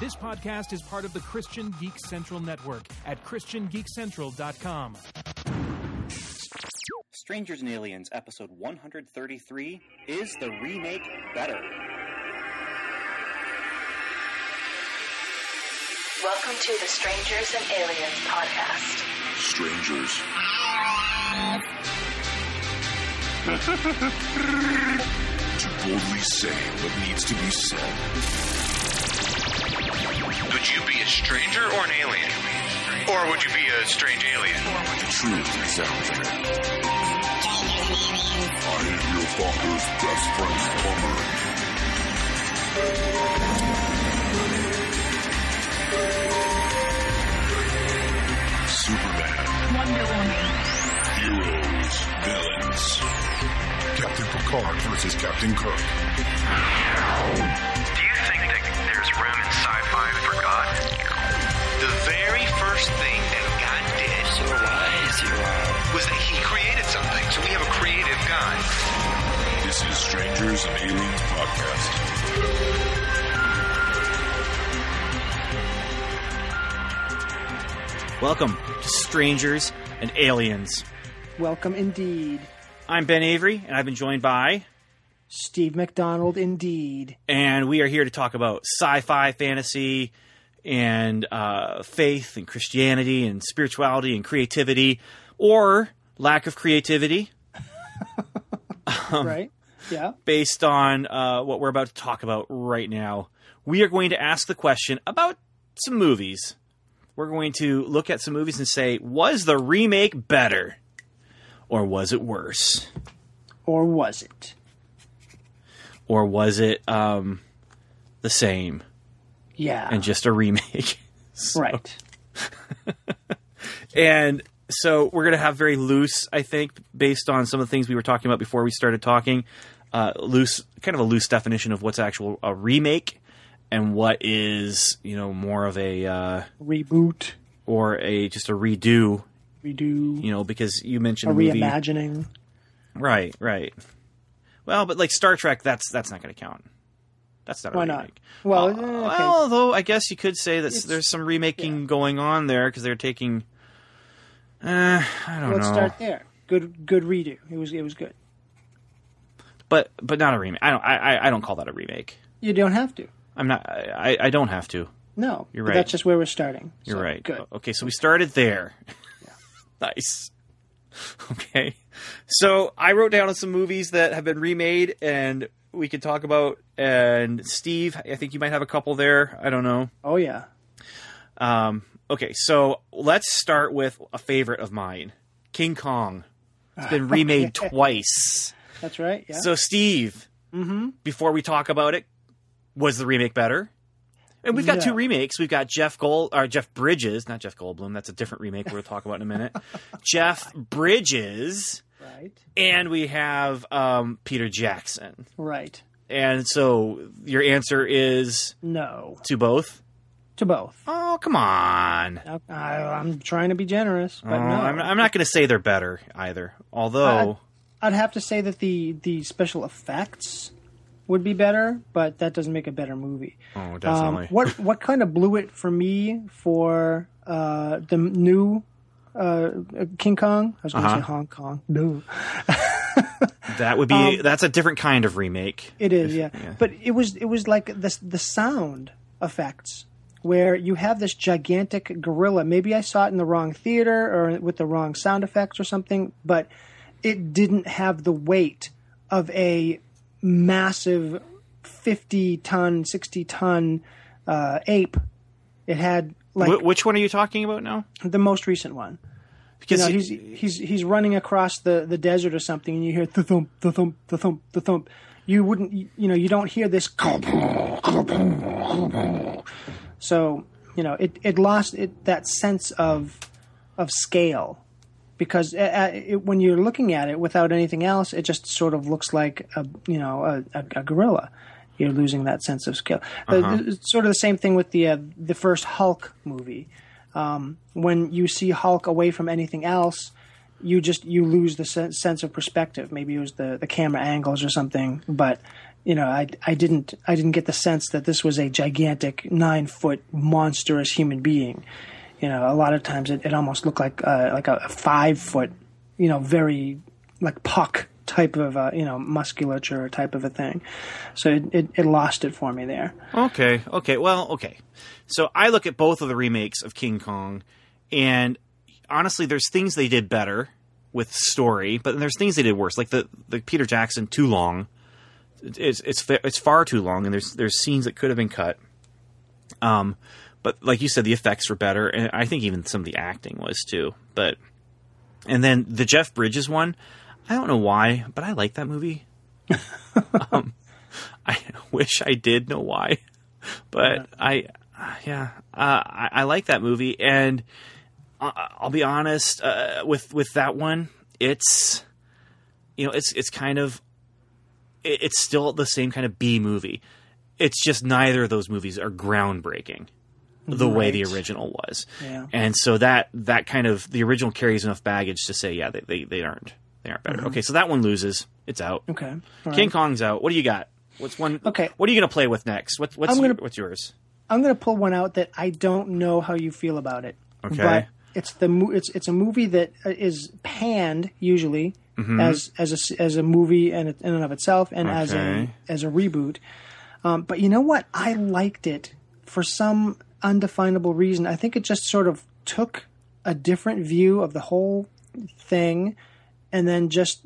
This podcast is part of the Christian Geek Central Network at ChristianGeekCentral.com. Strangers and Aliens, episode 133 Is the Remake Better? Welcome to the Strangers and Aliens podcast. Strangers. to boldly say what needs to be said. Would you be a stranger or an alien? Or would you be a strange alien? Truth sounds good. I am your father's best friend's plumber. Superman. Wonder Woman. Heroes. Villains. Captain Picard versus Captain Kirk. There's room in sci-fi for God? The very first thing that God did so wise you are. was that he created something. So we have a creative God. This is Strangers and Aliens Podcast. Welcome to Strangers and Aliens. Welcome indeed. I'm Ben Avery, and I've been joined by, Steve McDonald indeed. and we are here to talk about sci fi, fantasy, and uh, faith, and Christianity, and spirituality, and creativity, or lack of creativity, Um, right? Yeah. based on uh, what we're about to talk about right now. We are going to ask the question about some movies. We're going to look at some movies and say, was the remake better? Or was it worse? Or was it? Or was it um, the same Yeah. and just a remake? So- right. And so we're going to have very loose, I think, based on some of the things we were talking about before we started talking. Uh, loose, kind of a loose definition of what's actual a remake and what is, you know, more of a uh, Reboot. or a just a redo. Redo. You know, because you mentioned a the movie, reimagining. right? Right. Well, but like Star Trek, that's that's not going to count. That's not a Why remake. not? Well, Uh, okay. well, although I guess you could say that It's- there's some remaking going on there because they're taking. Uh, I don't know. Let's know, start there. Good good redo. It was it was good. but but not a remake. I don't. I I- I don't call that a remake. You don't have to. I'm not. I I don't have to. No. You're right. That's just where we're starting. You're So, right. Good. Okay, so we started there. Yeah. nice. Okay, so I wrote down some movies that have been remade, and we could talk about. And Steve, I think you might have a couple there. I don't know. Oh yeah. Um, okay, so let's start with a favorite of mine, King Kong. It's been remade twice. That's right. Yeah. So, Steve, before we talk about it, was the remake better? And we've got No. two remakes. We've got Jeff Gold or Jeff Bridges, not Jeff Goldblum. That's a different remake we'll talk about in a minute. Jeff Bridges, right. and we have um, Peter Jackson. Right. And so your answer is No. to both. To both. Oh, come on. I, I'm trying to be generous, but Oh, no. I'm, I'm not going to say they're better either. Although, I'd have to say that the the special effects would be better, but that doesn't make a better movie. oh, Um, what what kind of blew it for me for uh, the new uh, King Kong? I was going to Uh-huh. say Hong Kong. No, that would be um, that's a different kind of remake. it is. Yeah. yeah. but it was it was like the the sound effects where you have this gigantic gorilla. Maybe I saw it in the wrong theater or with the wrong sound effects or something, but it didn't have the weight of a massive 50 ton, 60 ton uh, ape. It had like Wh- which one are you talking about now? the most recent one. You Because know, he's he's he's running across the, the desert or something, and you hear the thump, the thump, the thump, the thump. You wouldn't, you know, you don't hear this. So you know, it it lost it that sense of of scale because uh, uh, it, when you're looking at it without anything else, it just sort of looks like a you know a, a, gorilla. You're losing that sense of scale. Uh, it's sort of the same thing with the uh, the first Hulk movie. Um, when you see Hulk away from anything else, you just you lose the sen- sense of perspective. Maybe it was the the camera angles or something, but you know, I I didn't I didn't get the sense that this was a gigantic nine foot monstrous human being. You know, a lot of times it, it almost looked like uh, like a five foot, you know, very like puck type of uh, you know musculature type of a thing. So it, it, it lost it for me there. Okay, okay, well, okay. So I look at both of the remakes of King Kong, and honestly, there's things they did better with story, but there's things they did worse, like the the Peter Jackson too long. It's it's it's far too long, and there's there's scenes that could have been cut. Um, but like you said, the effects were better, and I think even some of the acting was too. But and then the Jeff Bridges one, I don't know why, but I like that movie. um, I wish I did know why, but I, yeah, uh, I, I like that movie, and uh, I'll be honest uh, with with that one. It's you know, it's it's kind of it, it's still the same kind of B movie. It's just neither of those movies are groundbreaking the way the original was. Yeah. And so that that kind of the original carries enough baggage to say, yeah, they they, they aren't they aren't better. Mm-hmm. Okay, so that one loses. It's out. Okay. All King right. Kong's out. What do you got? What's one? Okay. What are you gonna play with next? What, what's I'm gonna- your- what's yours? I'm going to pull one out that I don't know how you feel about it. Okay. But it's the it's it's a movie that uh, panned usually Mm-hmm. as as a as a movie in, it- in and of itself and as a as a reboot. Um, but you know what? I liked it for some undefinable reason. I think it just sort of took a different view of the whole thing, and then just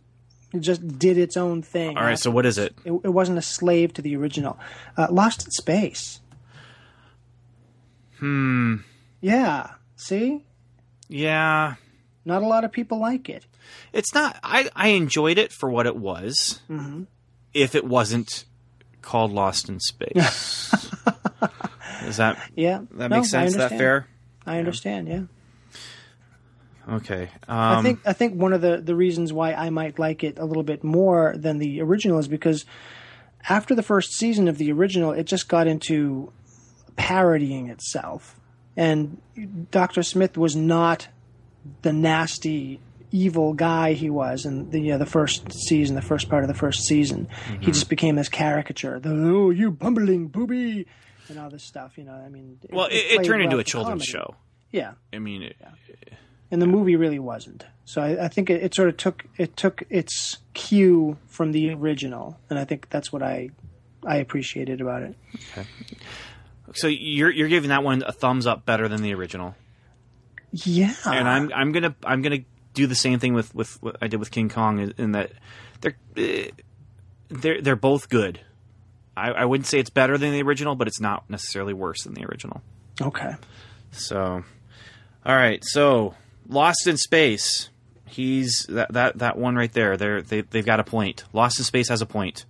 just did its own thing. All right. So what is it? it, it wasn't a slave to the original. Uh, Lost in Space. Hmm. Yeah. See, Yeah, not a lot of people like it. it's not. I I enjoyed it for what it was. Mm-hmm. If it wasn't called Lost in Space, is that Yeah, that No, makes I sense? That fair? I understand. Yeah. Okay. I Um, think I think one of the, the reasons why I might like it a little bit more than the original is because after the first season of the original, it just got into parodying itself, and Doctor Smith was not the nasty evil guy he was in the uh, the first season, the first part of the first season. Mm-hmm. He just became this caricature, the oh you bumbling booby, and all this stuff. You know, I mean, well, it, it played turned well into a children's comedy. show. Yeah, I mean, it, and the movie really wasn't. So I, I think it, it sort of took it took its cue from the original, and I think that's what I I appreciated about it. Okay. so you're you're giving that one a thumbs up better than the original, Yeah, and I'm I'm gonna I'm gonna do the same thing with with what I did with King Kong in, in that they're eh, they're they're both good. I, I wouldn't say it's better than the original, but it's not necessarily worse than the original. okay. So, all right. So, Lost in Space. He's that that that one right there. They're, they they've got a point. Lost in Space has a point.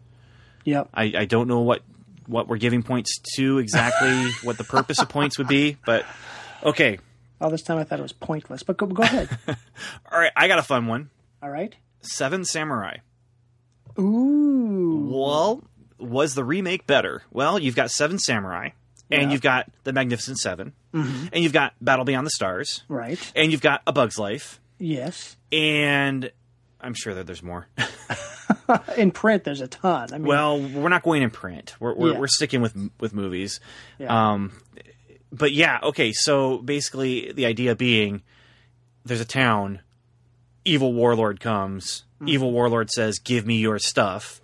Yep. I, I don't know what what we're giving points to exactly. what the purpose of points would be, but okay. All this time I thought it was pointless, but go, go ahead. All right. I got a fun one. All right. Seven Samurai. Ooh. Well, was the remake better? Well, you've got Seven Samurai, and Yeah. you've got The Magnificent 7 and you've got Battle Beyond the Stars, Right. and you've got A Bug's Life, Yes. and I'm sure that there's more. In print, there's a ton. I mean, well, we're not going in print. We're we're, Yeah. we're sticking with with movies. Yeah. Um, but yeah, okay. So basically, the idea being, there's a town. Evil warlord comes. Mm-hmm. Evil warlord says, "Give me your stuff."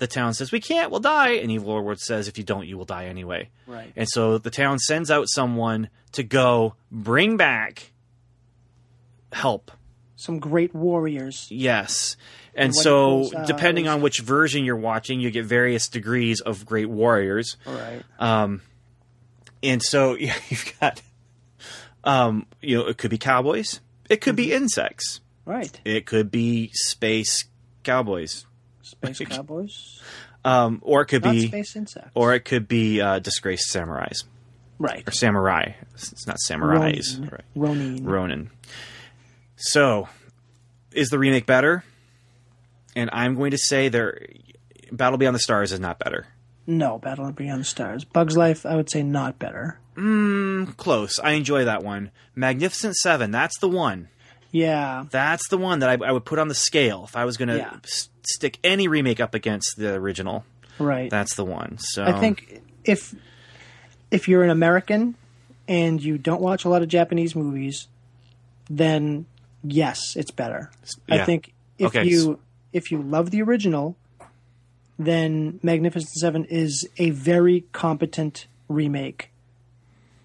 The town says, "We can't. We'll die." And evil warlord says, "If you don't, you will die anyway." Right. And so the town sends out someone to go bring back help. some great warriors. Yes. And And so, equals, uh, depending is- on which version you're watching, you get various degrees of great warriors. Right. And so, yeah, you've got, um, you know, it could be cowboys, it could Mm-hmm. be insects, Right. it could be space cowboys, Space cowboys. um, or it could Not be, space insects. or it could be uh, disgraced samurais right. or samurai. It's not samurais, Ronin. right? Ronin. Ronin. So, is the remake better? And I'm going to say there, Battle Beyond the Stars is not better. No, Battle Beyond the Stars. Bugs Life, I would say not better. Close. I enjoy that one. Magnificent Seven. That's the one. Yeah. That's the one that I, I would put on the scale if I was going to Yeah. s- stick any remake up against the original. Right. That's the one. So I think if if you're an American and you don't watch a lot of Japanese movies, then yes, it's better. yeah. I think if Okay, you if you love the original, then Magnificent Seven is a very competent remake,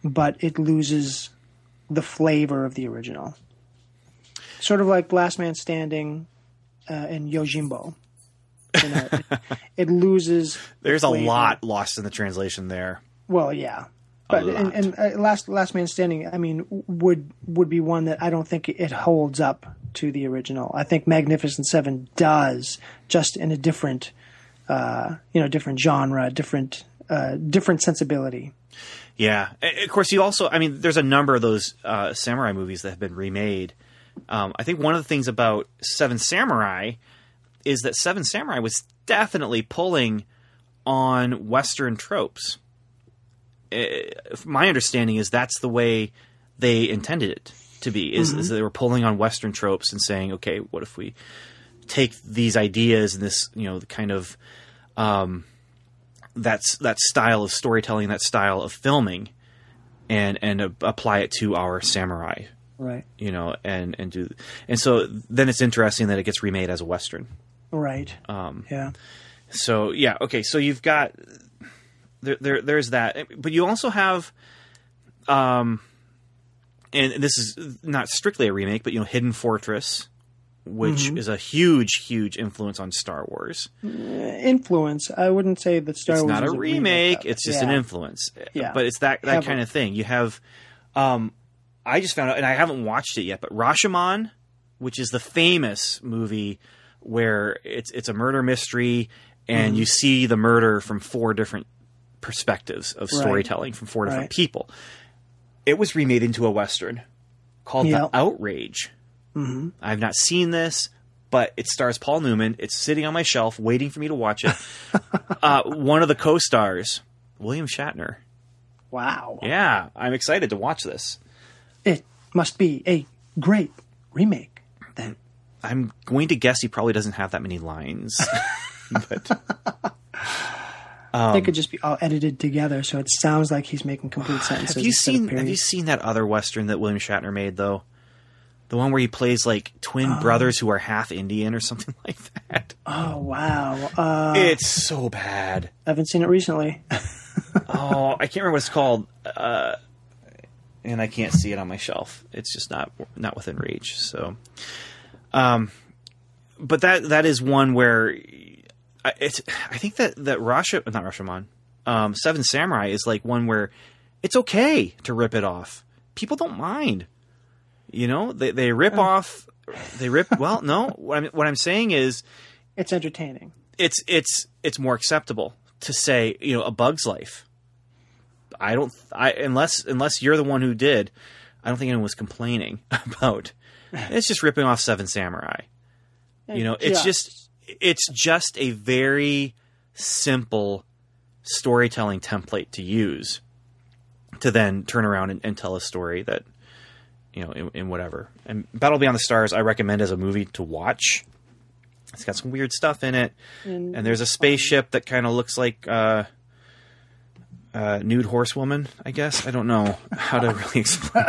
but it loses the flavor of the original. Sort of like Last Man Standing uh, and Yojimbo. You know, it, it loses. the there's a lot lost in the translation there. Well, yeah, but and, and uh, last last man standing. I mean, would would be one that I don't think it holds up to the original. I think Magnificent Seven does, just in a different, uh, you know, different genre, different uh, different sensibility. Yeah, of course. You also, I mean, there's a number of those uh, samurai movies that have been remade. Um, I think one of the things about Seven Samurai is that Seven Samurai was definitely pulling on Western tropes. Uh, my understanding is that's the way they intended it to be. Is, is they were pulling on Western tropes and saying, okay, what if we take these ideas and this, you know, the kind of that's that style of storytelling, that style of filming, and and uh, apply it to our samurai, Right. you know, and and do and so then it's interesting that it gets remade as a western. Right. Um, yeah. So yeah, okay, so you've got there, there there's that, but you also have, um, and this is not strictly a remake, but you know, Hidden Fortress. Which is a huge, huge influence on Star Wars. Influence. I wouldn't say that Star it's Wars not a is remake, it's just an influence Yeah. but it's that that Heavily. kind of thing you have um i just found out and i haven't watched it yet but rashomon which is the famous movie where it's it's a murder mystery and Mm-hmm. you see the murder from four different perspectives of Right. storytelling from four different Right. people it was remade into a western called Yeah. the outrage mm-hmm. i've not seen this but it stars Paul Newman. It's sitting on my shelf, waiting for me to watch it. uh, one of the co-stars, William Shatner. Wow. Yeah, I'm excited to watch this. It must be a great remake. Then. I'm going to guess he probably doesn't have that many lines. but they could just be all edited together, so it sounds like he's making complete sentences. have you seen have you seen that other western that William Shatner made though? The one where he plays like twin brothers who are half Indian or something like that. Oh wow! Uh, it's so bad. I haven't seen it recently. Oh, I can't remember what it's called, uh, and I can't see it on my shelf. It's just not not within reach. So, um, but that that is one where I- it's. I think that that Rasha, not Rashomon, um, Seven Samurai is like one where it's okay to rip it off. People don't mind. You know, they they rip off. They rip. Well, no. What I'm what I'm saying is It's entertaining. it's it's it's more acceptable to say you know a bug's life i don't i unless unless you're the one who did i don't think anyone was complaining about it's just ripping off seven samurai. You know it's just it's just a very simple storytelling template to use to then turn around and, and tell a story that you know in, in whatever. And battle beyond the stars i recommend as a movie to watch. It's got some weird stuff in it. And there's a spaceship that kind of looks like uh, uh, nude horsewoman. I guess I don't know how to really explain.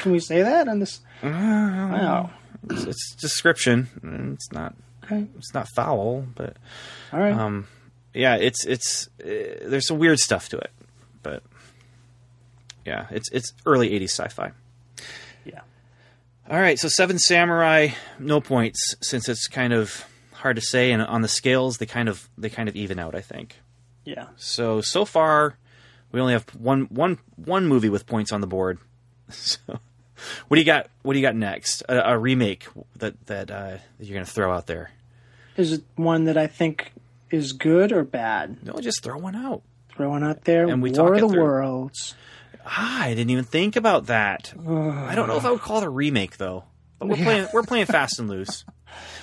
Can we say that on this? Uh, wow. it's, it's description. It's not. Okay. It's not foul, but All right. um, yeah, it's it's uh, there's some weird stuff to it, but yeah, it's it's early '80s sci-fi. yeah. All right, so Seven Samurai, no points since it's kind of hard to say, and on the scales they kind of they kind of even out. I think. Yeah. So so far, we only have one one one movie with points on the board. So, what do you got? What do you got next? A, a remake that that, uh, that you're going to throw out there? Is it one that I think is good or bad? No, just throw one out. Throwing out there. And we War talk of the through. Worlds. Ah, I didn't even think about that. I don't know if I would call it a remake though. But we're playing we're playing fast and loose.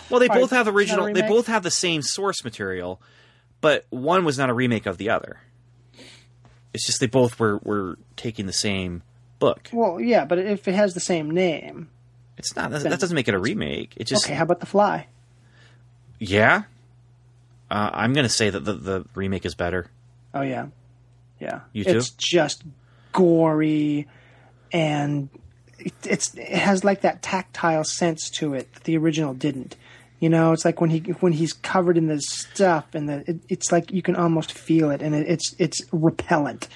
Well, they All right, both have it's original. They both have the same source material, but one was not a remake of the other. It's just they both were were taking the same book. Well, yeah, but if it has the same name, It's not that, that doesn't make it a remake. It just okay. How about the Fly? yeah. Uh, I'm going to say that the, the remake is better. Oh yeah, yeah. You too? It's just gory, and it, it's it has like that tactile sense to it that the original didn't. You know, it's like when he when he's covered in this stuff, and the, it, it's like you can almost feel it, and it, it's it's repellent.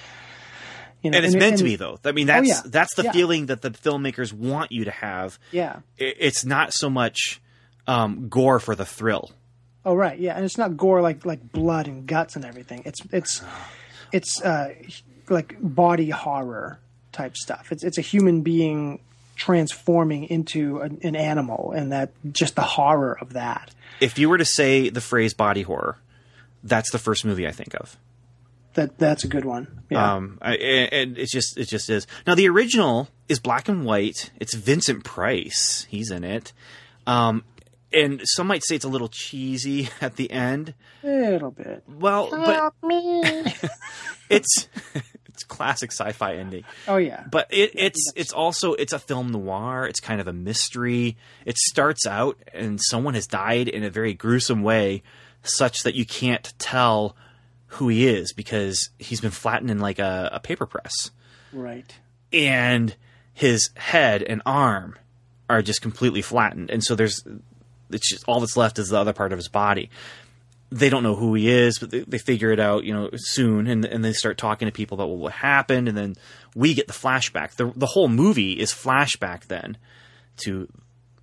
You know, And it's it- meant to be though. I mean, that's yeah. that's the Yeah. feeling that the filmmakers want you to have. Yeah. I- It's not so much um, gore for the thrill. Oh right, yeah, and it's not gore like like blood and guts and everything. It's it's it's uh, like body horror type stuff. It's it's a human being transforming into an, an animal, and that just the horror of that. If you were to say the phrase body horror, that's the first movie I think of. That that's a good one. Yeah, Um, I, and it's just it just is. Now the original is black and white. It's Vincent Price. He's in it. Um, and some might say it's a little cheesy at the end. a little bit. Well, but it's it's classic sci-fi ending. Oh yeah, But it, it's it's also it's a film noir. It's kind of a mystery. It starts out and someone has died in a very gruesome way, such that you can't tell who he is because he's been flattened in like a, a paper press, right. and his head and arm are just completely flattened, and so there's it's just all that's left is the other part of his body. They don't know who he is, but they, they figure it out, you know, soon, and and they start talking to people about what happened, and then we get the flashback. the The whole movie is flashback then to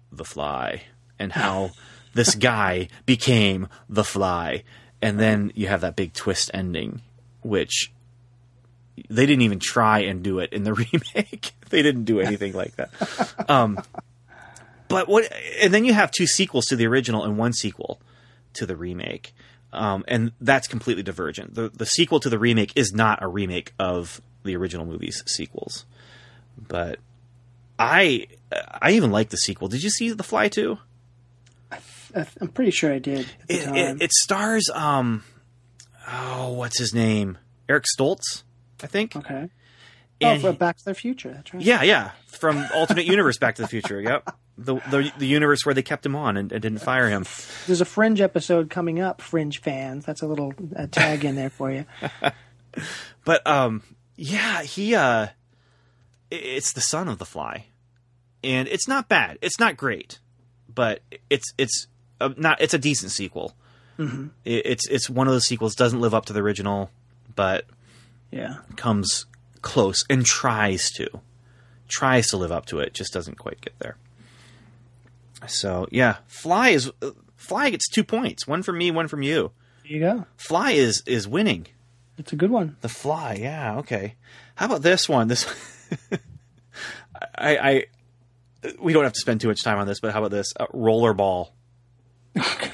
the Fly and how this guy became the Fly, and then you have that big twist ending, which they didn't even try and do it in the remake. they didn't do anything like that. Um, but what? And then you have two sequels to the original and one sequel to the remake, um, and that's completely divergent. the The sequel to the remake is not a remake of the original movie's sequels, but I I even like the sequel. Did you see The Fly too? I- I'm pretty sure I did. It, it, it stars um oh what's his name Eric Stoltz I think okay. And oh, Back to the Future. That's right. yeah yeah from alternate universe Back to the Future yep the the, the universe where they kept him on and, and didn't fire him There's a Fringe episode coming up. Fringe fans. That's a little uh, tag in there for you. but um yeah he uh it's the son of the Fly and it's not bad it's not great but it's it's uh, not it's a decent sequel Mm-hmm. It- it's it's one of those sequels doesn't live up to the original but Yeah. comes close and tries to tries to live up to it just doesn't quite get there. So yeah fly is uh, fly gets two points. One from me one from you. There you go. fly is is winning. It's a good one. the fly yeah okay. How about this one? This i i we don't have to spend too much time on this but how about this? Uh, rollerball.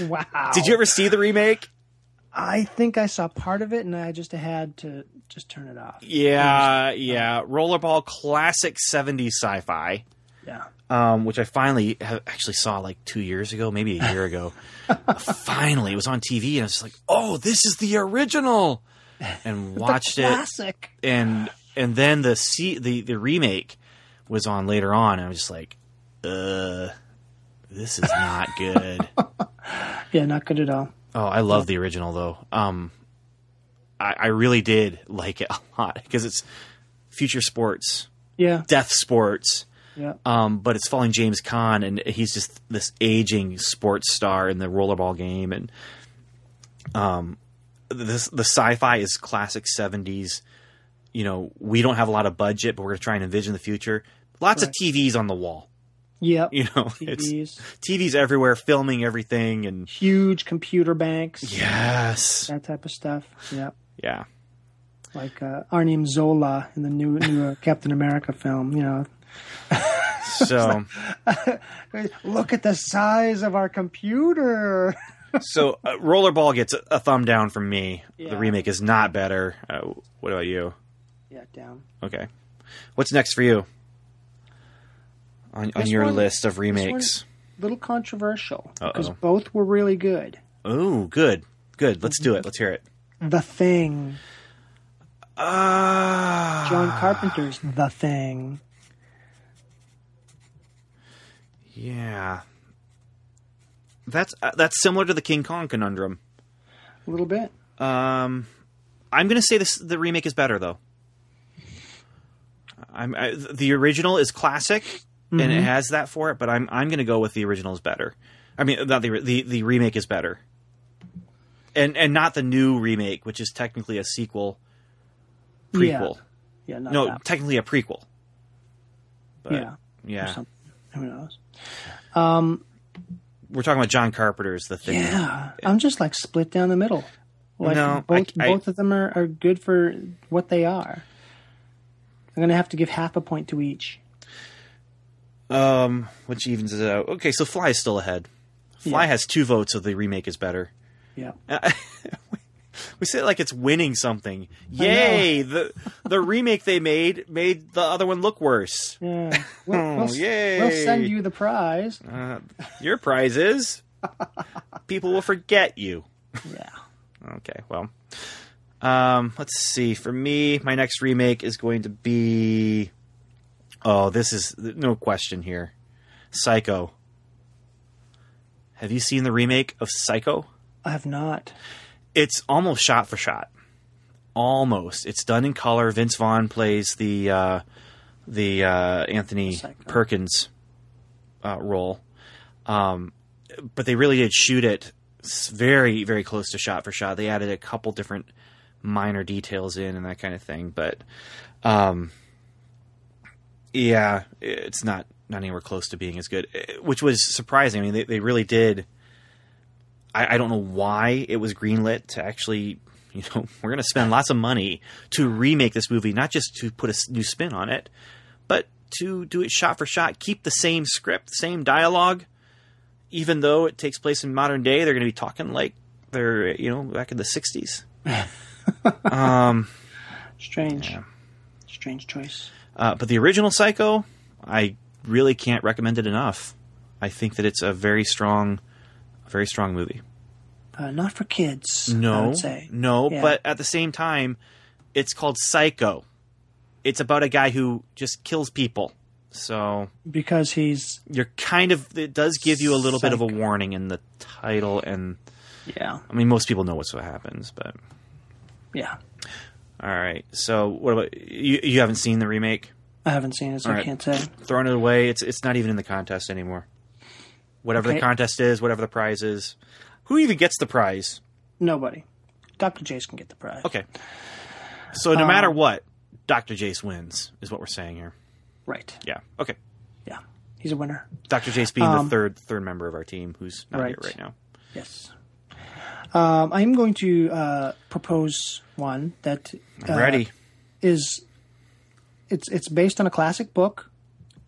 Wow. did you ever see the remake I think I saw part of it, and I just had to just turn it off. yeah yeah rollerball classic 70s sci-fi Yeah. um, which I finally actually saw like two years ago, maybe a year ago. finally, it was on TV, and I was just like, "Oh, this is the original," and watched it. Classic. And and then the C, the the remake was on later on, and I was just like, "Uh, this is not good." Yeah, not good at all. Oh, I love the original though. Um, I, I really did like it a lot because it's future sports, Yeah. death sports. Yeah. um, but it's following James Caan, and he's just this aging sports star in the rollerball game, and um, this the sci-fi is classic '70s. You know, we don't have a lot of budget, but we're going to try and envision the future. Lots of TVs on the wall. Yep. You know, it's TVs, TVs everywhere, filming everything, and huge computer banks, yes, that type of stuff. Yep. yeah, Like uh, Arnim Zola in the new new uh, Captain America film. You know, so look at the size of our computer. so uh, rollerball gets a, a thumb down from me. Yeah. The remake is not better. Uh, what about you? yeah, down. Okay. What's next for you? On, on your one- list of remakes. Little controversial because Uh-oh. both were really good. Oh, good. Good. Let's do it. Let's hear it. The Thing, Ah. John Carpenter's The Thing. Yeah. That's uh, that's similar to the King Kong conundrum. A little bit. Um, I'm going to say this: the remake is better, though. I'm I, the original is classic, and Mm-hmm. it has that for it. But I'm I'm going to go with the original is better. I mean, not the the the remake is better, and and not the new remake, which is technically a sequel, prequel. Yeah, not No, that. technically a prequel. But, yeah. yeah. Who knows? Um, We're talking about John Carpenter's The Thing. Yeah, I'm just like split down the middle. Like No, both I- I- both of them are, are good for what they are. I'm gonna have to give half a point to each. Um, which evens it out. Okay, so Fly is still ahead. Fly Yeah. has two votes, so the remake is better. Yeah. We say it like it's winning something. Yay! The the remake they made made the other one look worse. Yeah. We'll, Oh, we'll, yay. we'll send you the prize. Uh, your prize is people will forget you. Yeah. Okay, well, um, let's see. For me, my next remake is going to be. Oh, this is no question here. Psycho. Have you seen the remake of Psycho? I have not. It's almost shot for shot. Almost. It's done in color. Vince Vaughn plays the uh, the uh, Anthony Psycho. Perkins uh, role, um, but they really did shoot it very very close to shot for shot. They added a couple different minor details in and that kind of thing, but um, yeah, it's not not anywhere close to being as good, eh, which was surprising. I mean, they, they really did. I, I don't know why it was greenlit to actually, you know, we're going to spend lots of money to remake this movie, not just to put a new spin on it, but to do it shot for shot, keep the same script, the same dialogue. Even though it takes place in modern day, they're going to be talking like they're, you know, back in the 60s. um, Strange. Strange choice. Uh, but the original Psycho, I really can't recommend it enough. I think that it's a very strong, very strong movie. Uh, not for kids. I No, would say. no, Yeah. but at the same time, it's called Psycho. It's about a guy who just kills people. So because he's you're kind of it does give you a little bit of a warning in the title, and yeah I mean most people know what's what happens. But yeah. All right, so what about you? You haven't seen the remake? I haven't seen it, so All I right. can't say. Throwing it away. It's it's not even in the contest anymore. Whatever the contest is, whatever the prize is, who even gets the prize? Nobody. Dr. Jace can get the prize. Okay. So Um, no matter what, Dr. Jace wins, is what we're saying here. Right. Yeah. Okay. Yeah. He's a winner. Dr. Jace being Um, the third third member of our team who's not here Right. right now. Yes. Um, I'm going to uh, propose one that uh, ready. is it's it's based on a classic book,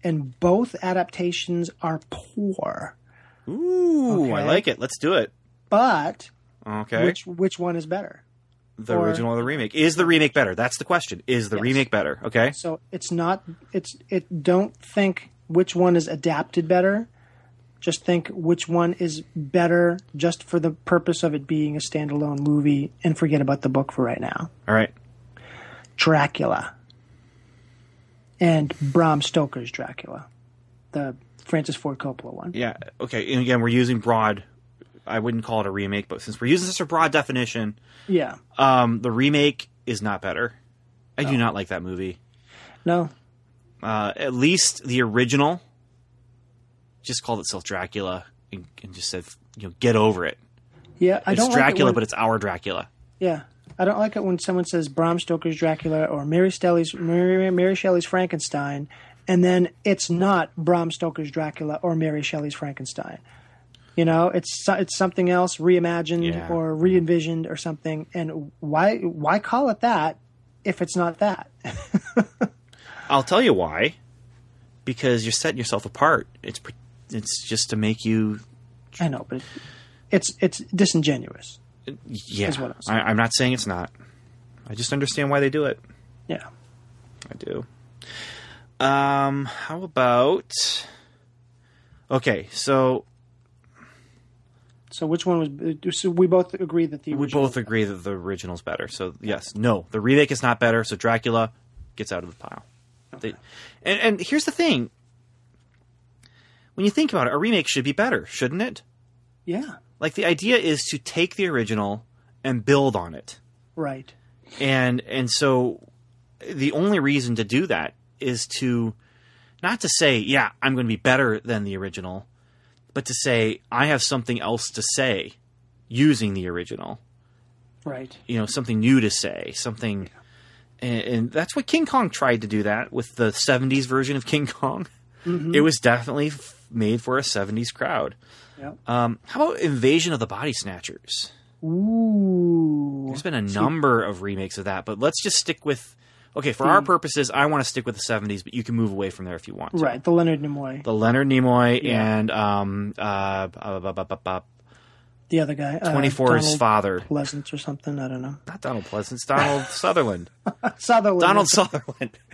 and both adaptations are poor. Ooh, I like it. Let's do it. But Okay. which which one is better? the or- original or the remake? Is the remake better? That's the question. Is the Yes. remake better? Okay. So it's not it's it. Don't think which one is adapted better. Just think which one is better, just for the purpose of it being a standalone movie, and forget about the book for right now. All right. Dracula and Bram Stoker's Dracula, the Francis Ford Coppola one. Yeah. Okay. And again, we're using broad. I wouldn't call it a remake, but since we're using such a broad definition, Yeah. um, the remake is not better. I do not like that movie. No. Uh, at least the original just called itself Dracula and, and just said, you know, get over it. Yeah, I It's don't like it Dracula, when- but it's our Dracula. Yeah, I don't like it when someone says Bram Stoker's Dracula or Mary Shelley's Mary, Mary Shelley's Frankenstein, and then it's not Bram Stoker's Dracula or Mary Shelley's Frankenstein. You know, it's it's something else reimagined Yeah. or re-envisioned or something. And why why call it that if it's not that? I'll tell you why. Because you're setting yourself apart. It's it's just to make you I know, but it's it's disingenuous. yeah. Is what I'm I, I'm not saying it's not. I just understand why they do it. Yeah. I do. Um, how about? Okay, so So which one was? So we both agree that the we both agree that the original's better. So yes, no, the remake is not better. So Dracula gets out of the pile. They- and and here's the thing: when you think about it, a remake should be better, shouldn't it? Yeah. Like the idea is to take the original and build on it. Right. and and so the only reason to do that is to not to say yeah i'm going to be better than the original but to say i have something else to say using the original Right. you know something new to say something and, and that's what king kong tried to do that with the 70s version of king kong mm-hmm. it was definitely made for a 70s crowd Yep. um, how about invasion of the body snatchers Ooh. There's been a number of remakes of that, but let's just stick with. Okay, for our purposes, I want to stick with the 70s, but you can move away from there if you want. To. Right. The Leonard Nimoy. The Leonard Nimoy Yeah. and um, uh, The other guy. uh, 24's Donald father. Pleasence or something. I don't know. Not Donald Pleasence, Donald Sutherland. Sutherland. Donald Sutherland.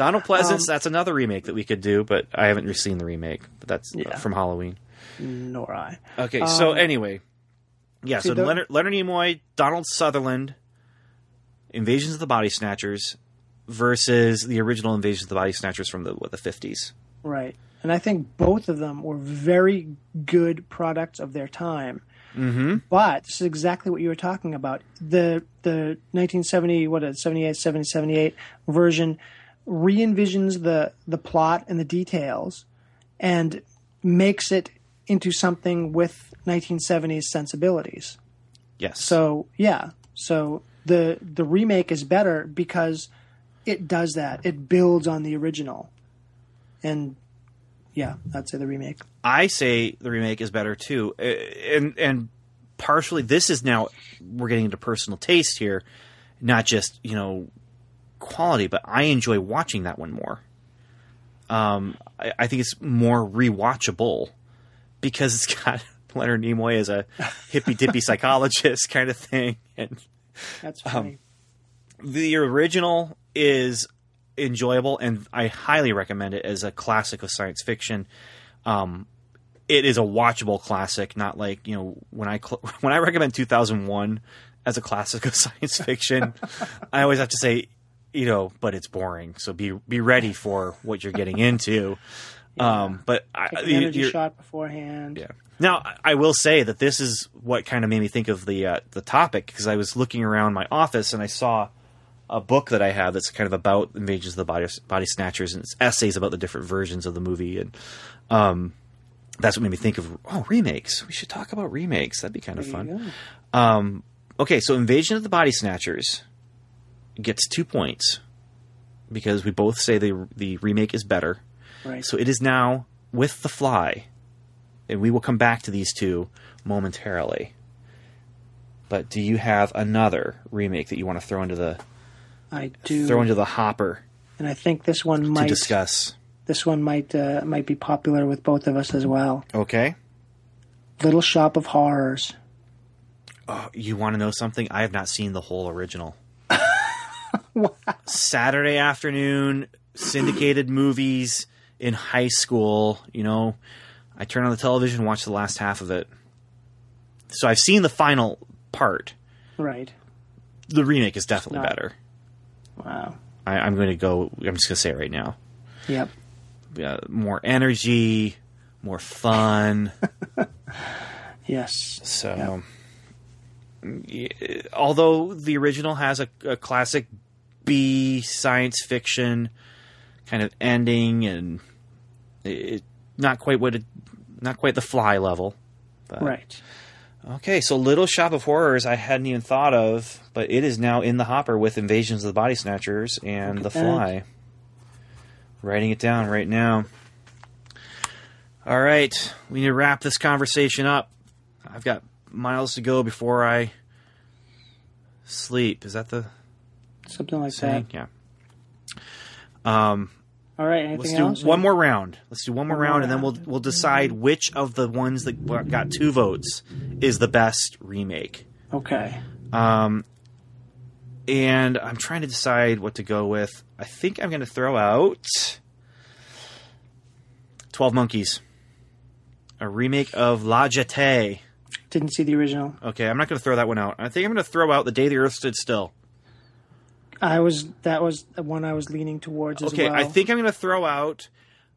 Donald Pleasence, Um, that's another remake that we could do, but I haven't seen the remake. But that's uh, Yeah. from Halloween. Nor I. Okay, so Um, anyway, yeah. So see, Leonard, Leonard Nimoy, Donald Sutherland, Invasions of the Body Snatchers versus the original Invasions of the Body Snatchers from the what, the fifties. Right. And I think both of them were very good products of their time. Mm-hmm. But this is exactly what you were talking about. The the 1970 what is it, 78 70 78 version re-envisions the the plot and the details and makes it into something with 1970s sensibilities. Yes. So yeah, so the the remake is better because it does that. It builds on the original, and yeah, I'd say the remake. I say the remake is better too, Uh, and and partially this is now we're getting into personal taste here, not just you know quality, but I enjoy watching that one more. Um, I, I think it's more rewatchable because it's got Leonard Nimoy as a hippy dippy psychologist kind of thing, and That's Um, the original is enjoyable and I highly recommend it as a classic of science fiction. Um, it is a watchable classic, not like you know when I cl- when I recommend 2001 as a classic of science fiction. I always have to say, you know, but it's boring. So be be ready for what you're getting into. Um, but I, Take an you- energy shot beforehand. yeah. Now, I- I will say that this is what kind of made me think of the uh, the topic because I was looking around my office and I saw a book that I have that's kind of about invasions of the body body snatchers and it's essays about the different versions of the movie and um, that's what made me think of oh remakes. We should talk about remakes. That'd be kind of fun. Um, okay, so Invasion of the Body Snatchers gets two points because we both say the the remake is better. Right. So it is now with The Fly, and we will come back to these two momentarily. But do you have another remake that you want to throw into the I do, throw into the hopper and I think this one to might discuss? this one might uh, might be popular with both of us as well. Okay. Little Shop of Horrors. Oh, you want to know something? I have not seen the whole original. Saturday afternoon syndicated movies in high school. You know, I turn on the television watch the last half of it. So I've seen the final part. Right. The remake is definitely not- better. Wow. I, I'm going to go. I'm just going to say it right now. Yep. Uh, more energy, more fun. Yes. So, yeah, although the original has a, a classic Science fiction kind of ending, and it, not quite what it, not quite the Fly level. But, Right. Okay, so Little Shop of Horrors I hadn't even thought of, but it is now in the hopper with Invasions of the Body Snatchers and The at that. Fly. Writing it down right now. All right, we need to wrap this conversation up. I've got miles to go before I sleep. Is that the Something like saying? that. Yeah. Um, All right. Anything let's do else? one more round. Let's do one more One more round, and then we'll we'll decide which of the ones that got two votes is the best remake. Okay. Um, and I'm trying to decide what to go with. I think I'm going to throw out Twelve Monkeys, a remake of La Jetée. Didn't see the original. Okay, I'm not going to throw that one out. I think I'm going to throw out The Day the Earth Stood Still. I was that was the one I was leaning towards as Okay, well. I think I'm going to throw out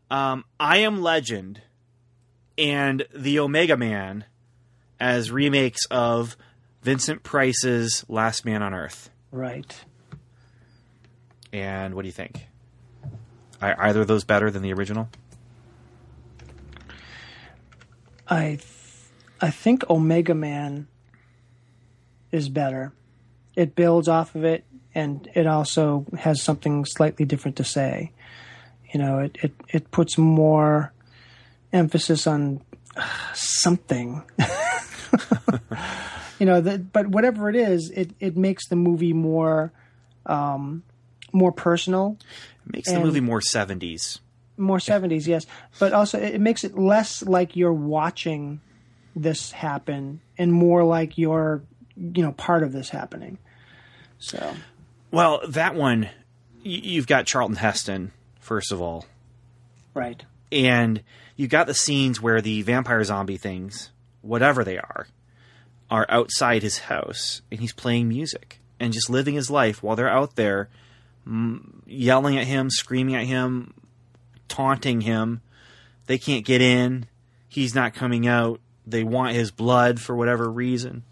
um, I Am Legend and The Omega Man as remakes of Vincent Price's Last Man on Earth. Right. And what do you think? Are either of those better than the original? I th- I think Omega Man is better. It builds off of it, and it also has something slightly different to say. You know, it it, it puts more emphasis on uh, something. you know, that, but whatever it is, it it makes the movie more um, more personal It makes the movie more 70s. more 70s yes but also it it makes it less like you're watching this happen and more like you're you know part of this happening so Well, that one, you've got Charlton Heston, first of all. right and you got the scenes where the vampire zombie things, whatever they are, are outside his house and he's playing music and just living his life while they're out there yelling at him, screaming at him, taunting him. They can't get in. He's not coming out. They want his blood for whatever reason.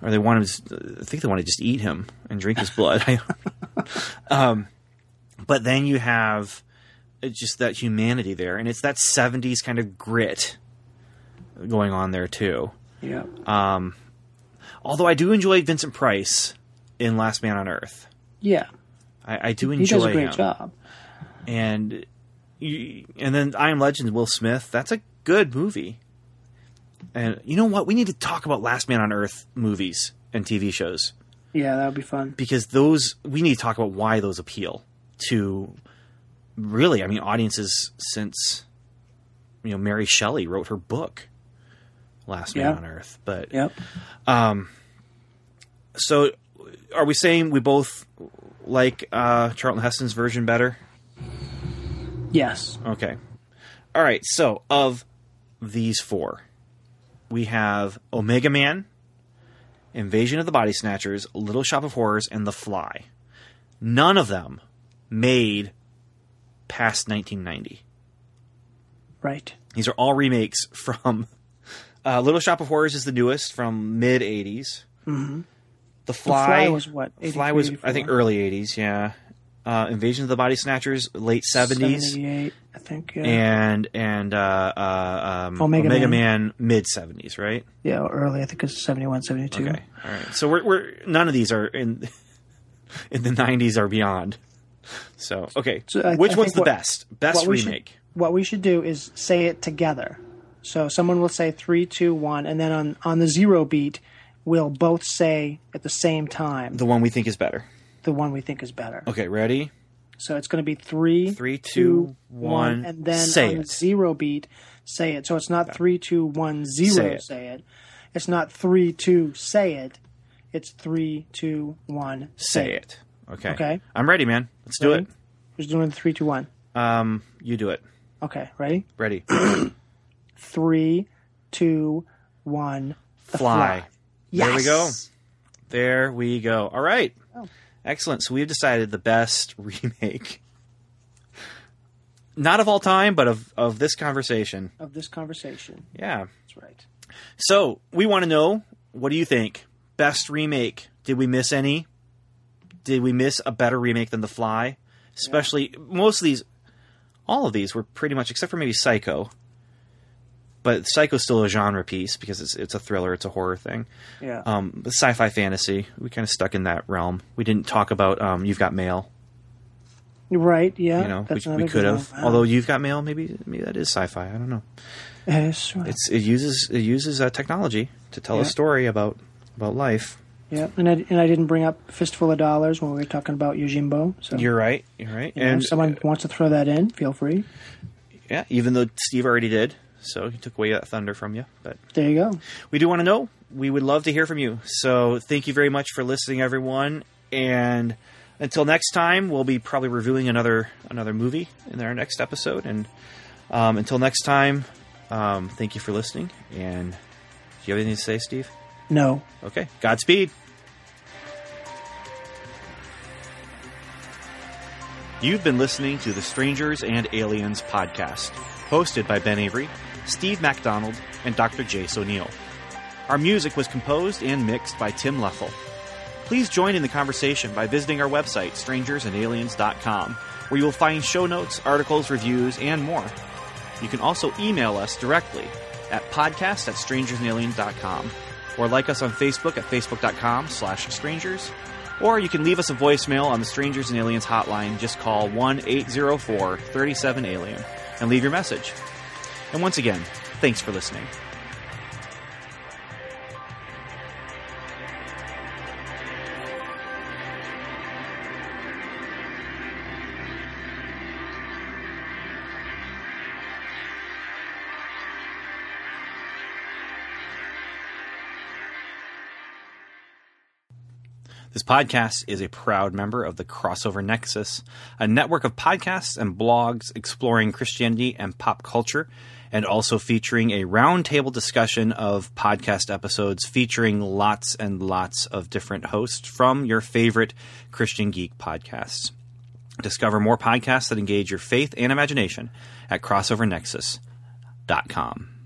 Or they want him to, I think they want to just eat him and drink his blood. um, but then you have just that humanity there, and it's that '70s kind of grit going on there too. yeah Although I do enjoy Vincent Price in Last Man on Earth, yeah I, I do enjoy. he does a great him. job And you, and then I Am Legend, Will Smith. That's a good movie. And you know what? We need to talk about Last Man on Earth movies and TV shows yeah that would be fun because those we need to talk about why those appeal to really, I mean, audiences since you know Mary Shelley wrote her book, Last Man Yeah. on Earth. But yep so, are we saying we both like uh, Charlton Heston's version better? yes Okay. All right. So, of these four, we have Omega Man, Invasion of the Body Snatchers, Little Shop of Horrors, and The Fly. None of them made past 1990. right These are all remakes from uh, Little Shop of Horrors is the newest from mid 80s. Mm-hmm. The Fly, Fly was what, Fly was 83, I think early 80s. Yeah. Uh, Invasion of the Body Snatchers late 70s. 78 i think yeah and and uh, uh, um, Omega Omega, Man. Man, mid seventies, right? yeah early i think it's 71 72 Okay, all right. So we're, we're none of these are in in the nineties or beyond. So okay, So I- which I one's the what- best? Best what we should- remake. what we should do is say it together. So someone will say three, two, one, and then on on the zero beat, we'll both say at the same time The one we think is better. the one we think is better. Okay, ready? So it's going to be three, Three, two, two, one, one, and then say on it. zero beat, say it. So it's not three, two, one, zero. Say it. Say it. It's not three, two, say it. It's three, two, one, Say it. Okay. Okay. I'm ready, man. Let's do Ready? it. Who's doing three, two, one? Um, you do it. Okay, ready? Ready? Three, two, one. The Fly. There we go. There we go. All right. Oh. Excellent. So we've decided the best remake, not of all time, but of of this conversation. Of this conversation. Yeah. That's right. So we want to know what do you think? Best remake? Did we miss any? Did we miss a better remake than The Fly? Especially most of these, all of these were pretty much except for maybe Psycho. But Psycho's still a genre piece because it's it's a thriller, it's a horror thing. Yeah. Um, sci-fi fantasy, we kind of stuck in that realm. We didn't talk about um, You've Got Mail. right. Yeah. You know, we, we could have. Wow. Although You've Got Mail, maybe maybe that is sci-fi. I don't know. Yes, right. It's it uses it uses uh, technology to tell Yeah. a story about about life. yeah. And I, and I didn't bring up Fistful of Dollars when we were talking about Yojimbo. So You're right. You're right. you know, and if someone wants to throw that in, feel free. yeah, even though Steve already did, so he took away that thunder from you. But There you go. we do want to know. We would love to hear from you. So thank you very much for listening, everyone. And until next time, we'll be probably reviewing another another movie in our next episode. And um, until next time, um, thank you for listening. And do you have anything to say, Steve? No. Okay. Godspeed. You've been listening to the Strangers and Aliens podcast, hosted by Ben Avery, Steve MacDonald, and Dr. Jace O'Neill. Our music was composed and mixed by Tim Leffel. Please join in the conversation by visiting our website, strangersandaliens.com, where you will find show notes, articles, reviews, and more. You can also email us directly at podcast at strangersandaliens.com or like us on Facebook at facebook.com slash strangers or you can leave us a voicemail on the Strangers and Aliens hotline. Just call 1 804 37 Alien and leave your message. And once again, thanks for listening. This podcast is a proud member of the Crossover Nexus, a network of podcasts and blogs exploring Christianity and pop culture, and also featuring a roundtable discussion of podcast episodes featuring lots and lots of different hosts from your favorite Christian Geek podcasts. Discover more podcasts that engage your faith and imagination at crossovernexus.com.